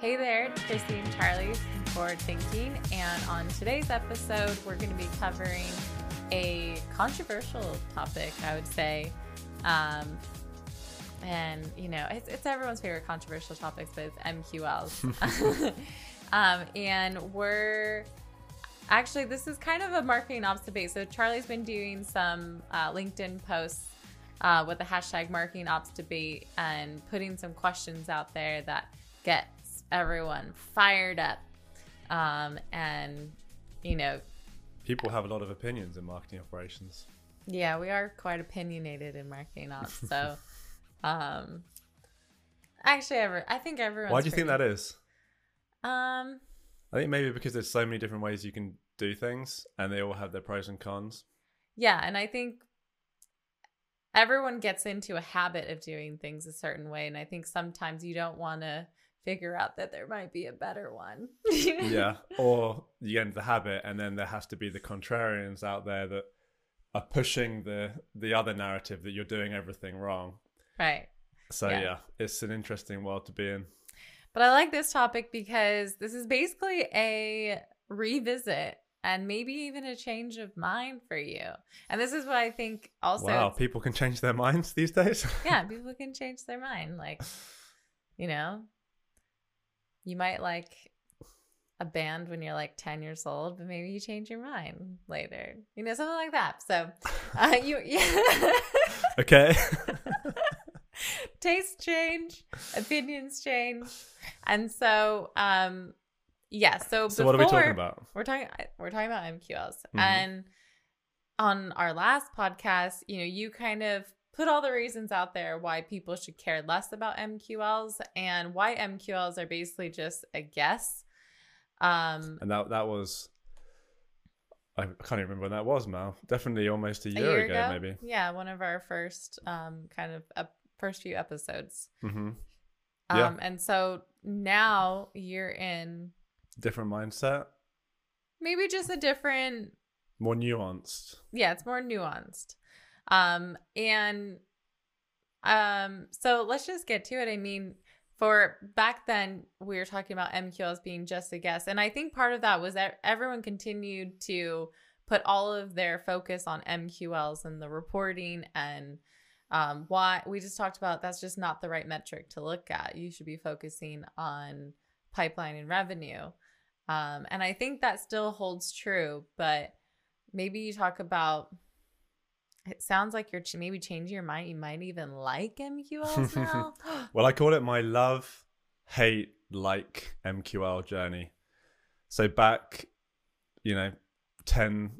Hey there, Chrissy and Charlie from Forward Thinking. And on today's episode, we're going to be covering a controversial topic, I would say. Um, and, you know, it's, it's everyone's favorite controversial topics, but it's MQLs. um, and we're actually, this is kind of a marketing ops debate. So Charlie's been doing some uh, LinkedIn posts uh, with the hashtag marketing ops debate and putting some questions out there that gets everyone fired up. Um, and, you know, People have a lot of opinions in marketing operations. yeah, we are quite opinionated in marketing ops. So, um, actually, ever, I think everyone. Why do you think that is? Um, I think maybe because there's so many different ways you can do things and they all have their pros and cons. Yeah, and I think everyone gets into a habit of doing things a certain way, and I think sometimes you don't want to figure out that there might be a better one. yeah. Or you get into the habit and then there has to be the contrarians out there that are pushing the the other narrative that you're doing everything wrong. Right. So Yeah. yeah, it's an interesting world to be in. But I like this topic because this is basically a revisit and maybe even a change of mind for you. And this is what I think also wow, people can change their minds these days. yeah, people can change their mind. Like, you know, you might like a band when you're like 10 years old, but maybe you change your mind later. You know, something like that. So, uh, you, yeah. okay. Tastes change, opinions change. And so, um, yeah. So, so what are we talking about? We're talking we're talking about MQLs. Mhm. And on our last podcast, you know, you kind of put all the reasons out there why people should care less about MQLs and why MQLs are basically just a guess. Um And that that was I can't even remember when that was, Mal. Definitely almost a a year, ago, maybe. Yeah, one of our first um kind of first few episodes. hmm Um Yeah. and so now you're in Different mindset, maybe just a different more nuanced. yeah it's more nuanced um and um so let's just get to it. I mean for back then we were talking about mqls being just a guess. And i think part of that was that everyone continued to put all of their focus on mqls and the reporting and um why we just talked about that's just not the right metric to look at. You should be focusing on pipeline and revenue. Um and i think that still holds true but maybe you talk about it sounds like you're maybe changing your mind you might even like mqls now Well, I call it my love, hate, like MQL journey. So back, you know, 10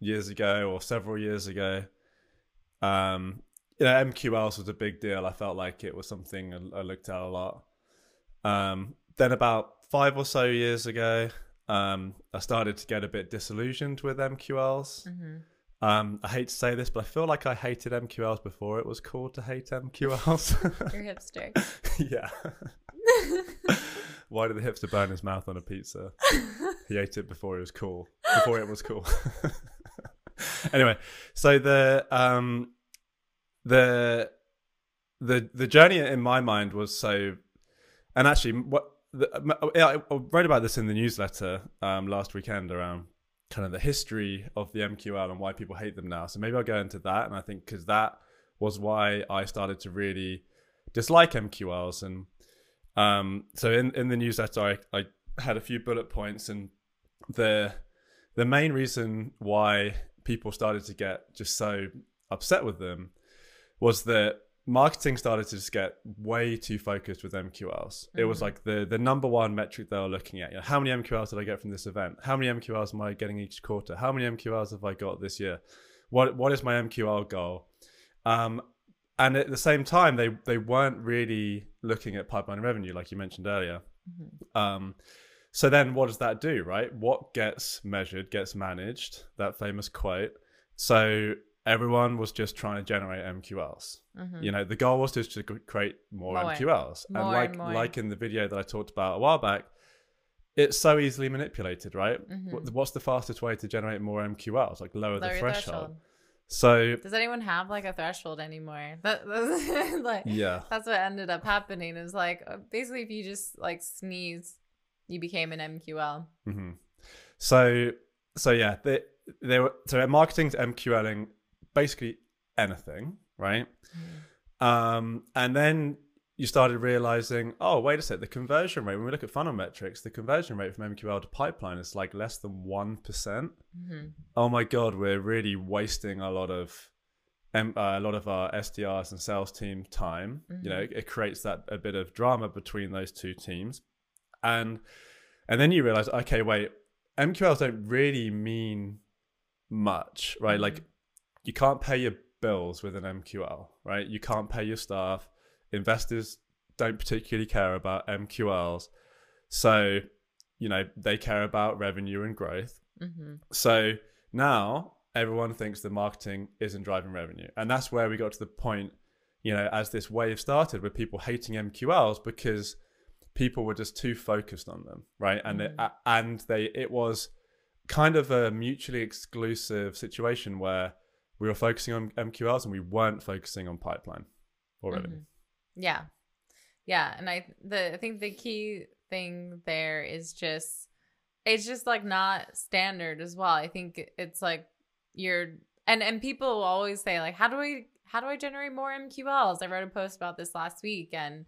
years ago or several years ago, um, you know, MQLs was a big deal. I felt like it was something I, I looked at a lot. Um, then about five or so years ago, um, I started to get a bit disillusioned with MQLs. hmm Um, I hate to say this, but I feel like I hated MQLs before it was cool to hate MQLs. you're hipster yeah. Why did the hipster burn his mouth on a pizza? He ate it before it was cool. Before it was cool. anyway, so the um the the the journey in my mind was so and actually what the, I wrote about this in the newsletter um, last weekend around kind of the history of the MQL and why people hate them now. So maybe I'll go into that, and I think because that was why I started to really dislike MQLs. And um, so in in the newsletter, I, I had a few bullet points, and the the main reason why people started to get just so upset with them was that marketing started to just get way too focused with MQLs. It was Mhm. like the the number one metric they were looking at. You know, how many MQLs did I get from this event? How many MQLs am I getting each quarter? How many MQLs have I got this year? What what is my MQL goal? Um, and at the same time, they they weren't really looking at pipeline revenue like you mentioned earlier. Mhm. Um, so then what does that do, right? What gets measured gets managed, that famous quote. So everyone was just trying to generate MQLs. Mhm. You know, the goal was just to create more, More. MQLs. More and and like more. like in the video that I talked about a while back, it's so easily manipulated, right? Mhm. What's the fastest way to generate more MQLs? Like lower, Lower the your threshold. So Does anyone have like a threshold anymore? That, that's like yeah, that's what ended up happening. Is like uh, basically if you just like sneeze, you became an MQL. hmm So so yeah, they they were so marketing to MQLing basically anything, right? Um, and then you started realizing, oh, wait a sec, the conversion rate, when we look at funnel metrics, the conversion rate from MQL to pipeline is like less than 1%. Mm-hmm. Oh my God, we're really wasting a lot of. Um, uh, a lot of our SDRs and sales team time, you know, it, it creates that a bit of drama between those two teams, and and then you realize, okay, wait, MQLs don't really mean much, right? Mhm. Like you can't pay your bills with an MQL, right? You can't pay your staff. Investors don't particularly care about MQLs. So, you know, they care about revenue and growth. Mm-hmm. So now everyone thinks the marketing isn't driving revenue. And that's where we got to the point, you know, as this wave started with people hating MQLs because people were just too focused on them, right? And it, and they it was kind of a mutually exclusive situation where we were focusing on MQLs and we weren't focusing on pipeline revenue. Mhm. Yeah. Yeah. And I the I think the key thing there is just it's just like not standard as well. I think it's like you're and and people always say like how do I how do I generate more MQLs? I wrote a post about this last week and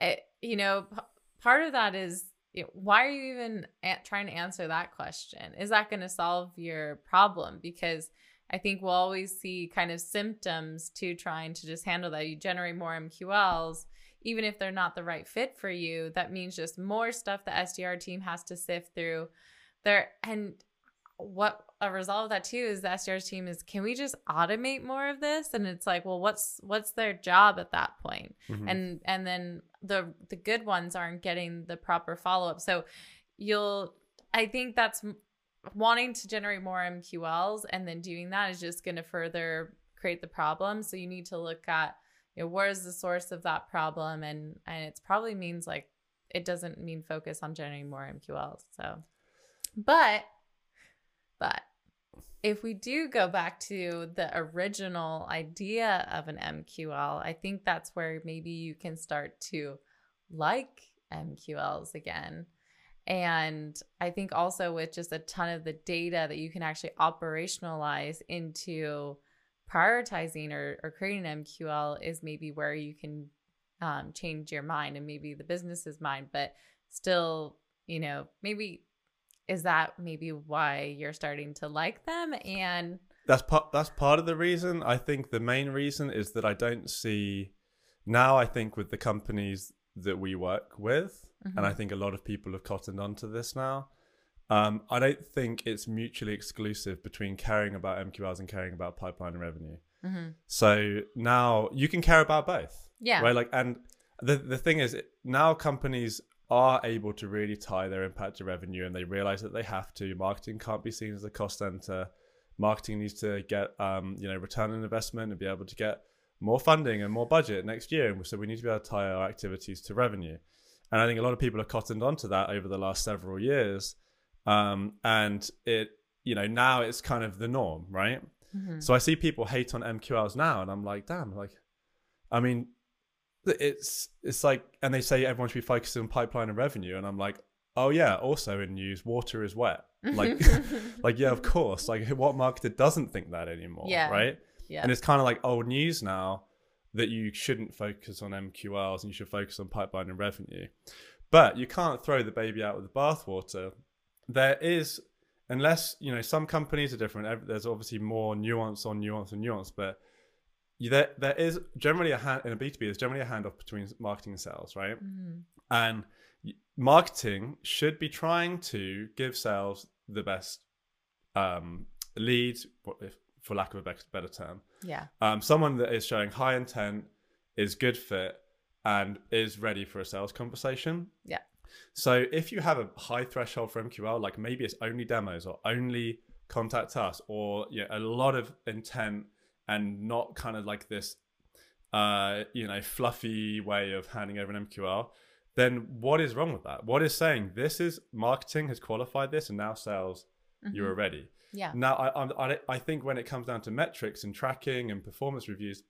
it you know p- part of that is you know, why are you even a- trying to answer that question? Is that going to solve your problem? Because I think we'll always see kind of symptoms to trying to just handle that. You generate more MQLs, even if they're not the right fit for you. That means just more stuff the SDR team has to sift through. There and what a result of that too is the SDR team is can we just automate more of this? And it's like, well, what's what's their job at that point? Mhm. and and then the the good ones aren't getting the proper follow up. So you'll I think that's wanting to generate more MQLs and then doing that is just going to further create the problem. So you need to look at you know where is the source of that problem and and it's probably means like it doesn't mean focus on generating more MQLs. So but but if we do go back to the original idea of an MQL, I think that's where maybe you can start to like MQLs again. And I think also with just a ton of the data that you can actually operationalize into prioritizing or, or creating an MQL is maybe where you can um, change your mind and maybe the business's mind, but still, you know, maybe is that maybe why you're starting to like them? And that's part that's part of the reason. I think the main reason is that i don't see now i think with the companies that we work with and i think a lot of people have cottoned onto this now. Um, i don't think it's mutually exclusive between caring about mqls and caring about pipeline and revenue. Mhm. so now you can care about both yeah. right? Like and the the thing is now companies are able to really tie their impact to revenue and they realize that they have to. Marketing can't be seen as a cost center. Marketing needs to get um, you know return on investment and be able to get more funding and more budget next year and so we need to be able to tie our activities to revenue and i think a lot of people have cottoned onto that over the last several years um, and it you know now it's kind of the norm right Mhm. so I see people hate on MQLs now, and I'm like, damn, like, I mean, it's it's like, and they say everyone should be focused on pipeline and revenue, and I'm like, oh yeah, also in news, water is wet. Like, like yeah, of course. Like, what marketer doesn't think that anymore? Yeah. right. Yeah And it's kind of like old news now that you shouldn't focus on MQLs and you should focus on pipeline and revenue. But you can't throw the baby out with the bathwater. There is, unless, you know, some companies are different. There's obviously more nuance on nuance and nuance, but you, there, there is generally a hand in a B2B, there's generally a handoff between marketing and sales, right? Mhm. And marketing should be trying to give sales the best um, leads, what if- for lack of a better term, yeah um, someone that is showing high intent, is good fit, and is ready for a sales conversation. Yeah. So if you have a high threshold for MQL, like maybe it's only demos or only contact us, or yeah, a lot of intent and not kind of like this, uh, you know, fluffy way of handing over an MQL. Then what is wrong with that? What is saying this is marketing has qualified this, and now sales you Mhm. are ready. Yeah. Now, I, I I think when it comes down to metrics and tracking and performance reviews,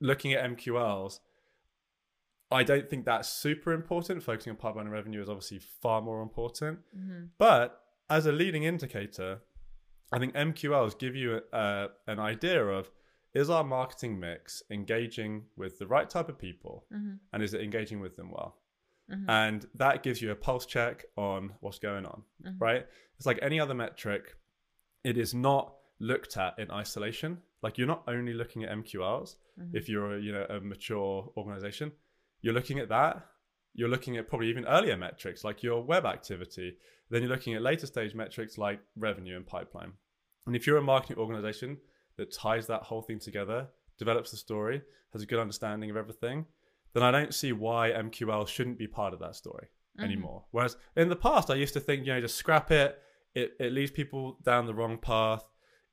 looking at MQLs, I don't think that's super important. Focusing on pipeline and revenue is obviously far more important. Mm-hmm. But as a leading indicator, I think MQLs give you uh, an idea of is our marketing mix engaging with the right type of people Mm-hmm. and is it engaging with them well? Mhm. And that gives you a pulse check on what's going on, Mhm. right? It's like any other metric, it is not looked at in isolation. Like you're not only looking at MQLs Mhm. if you're you know a mature organization, you're looking at that. You're looking at probably even earlier metrics like your web activity. Then you're looking at later stage metrics like revenue and pipeline. And if you're a marketing organization that ties that whole thing together, develops the story, has a good understanding of everything, then I don't see why MQL shouldn't be part of that story Mhm. anymore. Whereas in the past, I used to think, you know, just scrap it. It, it leads people down the wrong path.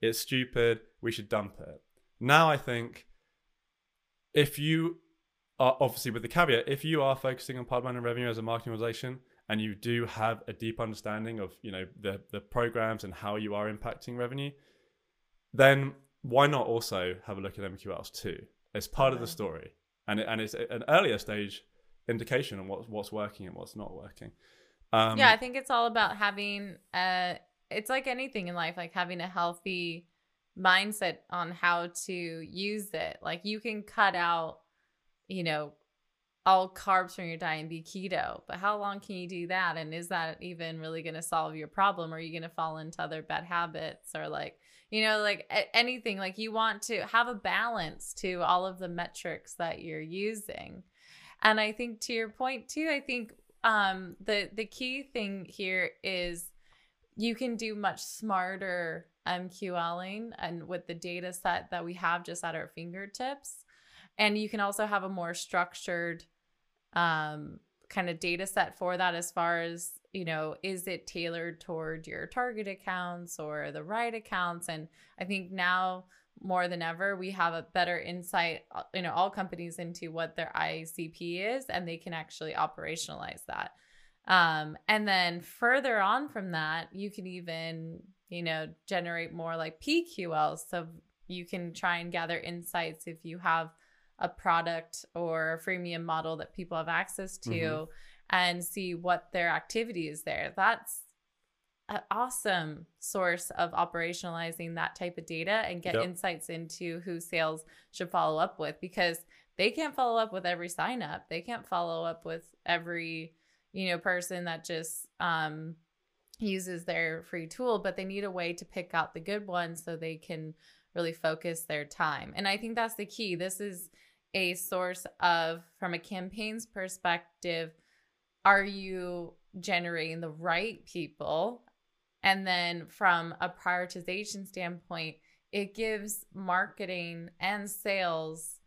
It's stupid. We should dump it. Now I think if you are obviously with the caveat, if you are focusing on pipeline and revenue as a marketing organization and you do have a deep understanding of, you know, the, the programs and how you are impacting revenue, then why not also have a look at MQLs too? It's part of the story. And, it, and it's an earlier stage indication on what's what's working and what's not working. Um, yeah, I think it's all about having a. It's like anything in life, like having a healthy mindset on how to use it. Like you can cut out, you know, all carbs from your diet and be keto, but how long can you do that? And is that even really going to solve your problem? Or are you going to fall into other bad habits or like, you know, like anything? Like you want to have a balance to all of the metrics that you're using. And I think to your point too, I think um the the key thing here is you can do much smarter MQLing and with the data set that we have just at our fingertips. And you can also have a more structured um kind of data set for that as far as you know is it tailored toward your target accounts or the right accounts and i think now more than ever. We have a better insight uh, you know all companies into what their icp is and they can actually operationalize that. Um, and then further on from that you can even you know generate more like pqls so you can try and gather insights if you have a product or a freemium model that people have access to Mhm. and see what their activity is there. That's an awesome source of operationalizing that type of data and get Yep. insights into who sales should follow up with because they can't follow up with every sign up. They can't follow up with every you know person that just um uses their free tool but they need a way to pick out the good ones so they can really focus their time. And i think that's the key. This is a source of from a campaign's perspective are you generating the right people and then from a prioritization standpoint it gives marketing and sales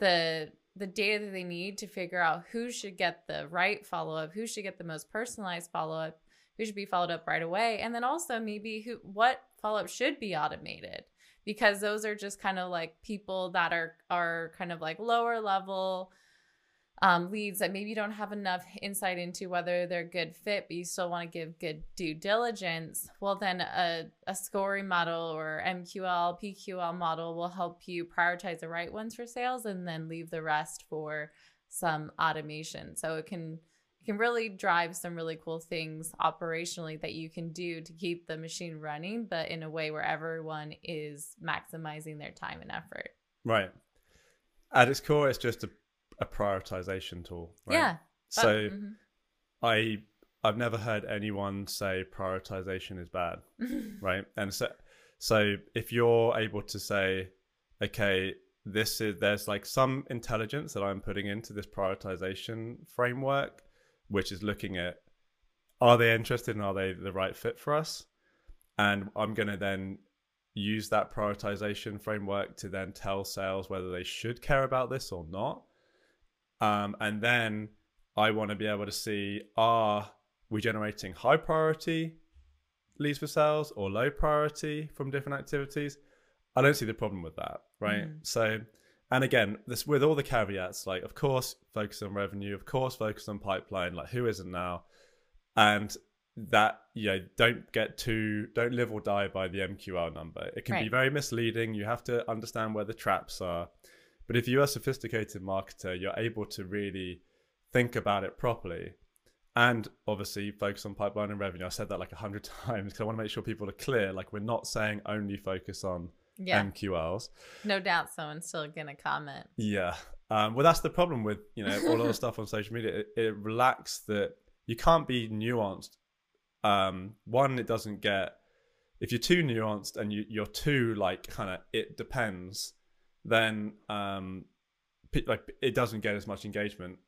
the the data that they need to figure out who should get the right follow up, who should get the most personalized follow up, who should be followed up right away, and then also maybe who what follow up should be automated. Because those are just kind of like people that are are kind of like lower level um, leads that maybe you don't have enough insight into whether they're good fit, but you still want to give good due diligence. Well, then a, a scoring model or MQL, PQL model will help you prioritize the right ones for sales and then leave the rest for some automation. So it can it can really drive some really cool things operationally that you can do to keep the machine running, but in a way where everyone is maximizing their time and effort. Right. At its core, it's just a, a prioritization tool. Right? Yeah. So Mhm. I I've never heard anyone say prioritization is bad, right? And so so if you're able to say, okay, this is there's like some intelligence that I'm putting into this prioritization framework, which is looking at are they interested and are they the right fit for us? And I'm gonna then use that prioritization framework to then tell sales whether they should care about this or not. Um, and then I want to be able to see are we generating high priority leads for sales or low priority from different activities? I don't see the problem with that, right? Mhm. So, and again, this with all the caveats, like of course focus on revenue, of course focus on pipeline, like who isn't now, and that you know don't get too don't live or die by the MQL number. It can be very misleading. You have to understand where the traps are. But if you're a sophisticated marketer, you're able to really think about it properly. And obviously focus on pipeline and revenue. I said that like a hundred times because I want to make sure people are clear. Like we're not saying only focus on Yeah. MQLs. no doubt someone's still gonna comment. Yeah. Um, well, that's the problem with you know all of the stuff on social media. It, it lacks that you can't be nuanced. Um, one, it doesn't get if you're too nuanced and you, you're too like kind of it depends, then um, like it doesn't get as much engagement.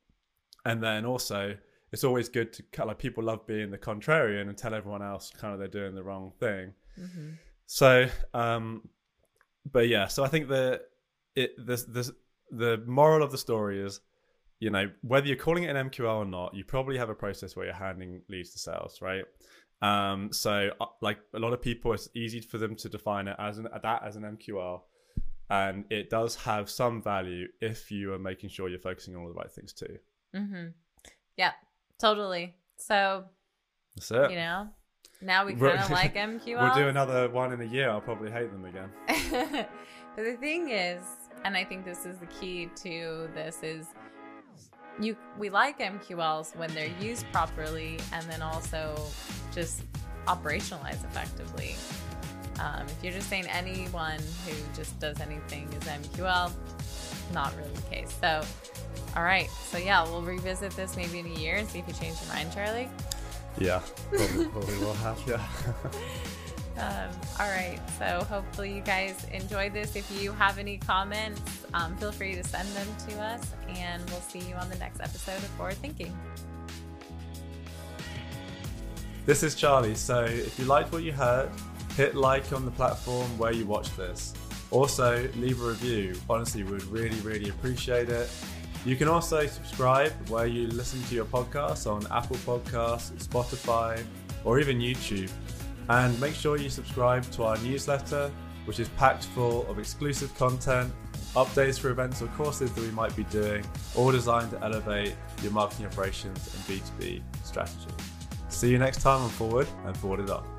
And then also, it's always good to kind of like people love being the contrarian and tell everyone else kind of they're doing the wrong thing. hmm So, um, but yeah, so I think the it this this the moral of the story is, you know, whether you're calling it an MQL or not, you probably have a process where you're handing leads to sales, right? Um, so uh, like a lot of people, it's easy for them to define it as an that as an MQL, and it does have some value if you are making sure you're focusing on all the right things too. hmm Yeah, totally. So That's it. you know, now we kind of like MQL. We'll do another one in a year. I'll probably hate them again. but the thing is, and I think this is the key to this is you we like MQLs when they're used properly and then also just operationalized effectively. Um, if you're just saying anyone who just does anything is MQL, not really the case. So, all right. So yeah, we'll revisit this maybe in a year and see if you change your mind, Charlie. Yeah, probably, probably will have. Yeah. Um, all right. So hopefully you guys enjoyed this. If you have any comments, um, feel free to send them to us, and we'll see you on the next episode of Forward Thinking. This is Charlie. So if you liked what you heard, hit like on the platform where you watch this. Also, leave a review. Honestly, we would really, really appreciate it. You can also subscribe where you listen to your podcasts on Apple Podcasts, Spotify, or even YouTube. And make sure you subscribe to our newsletter, which is packed full of exclusive content, updates for events or courses that we might be doing, all designed to elevate your marketing operations and B2B strategy. See you next time on Forward and Forward It Up.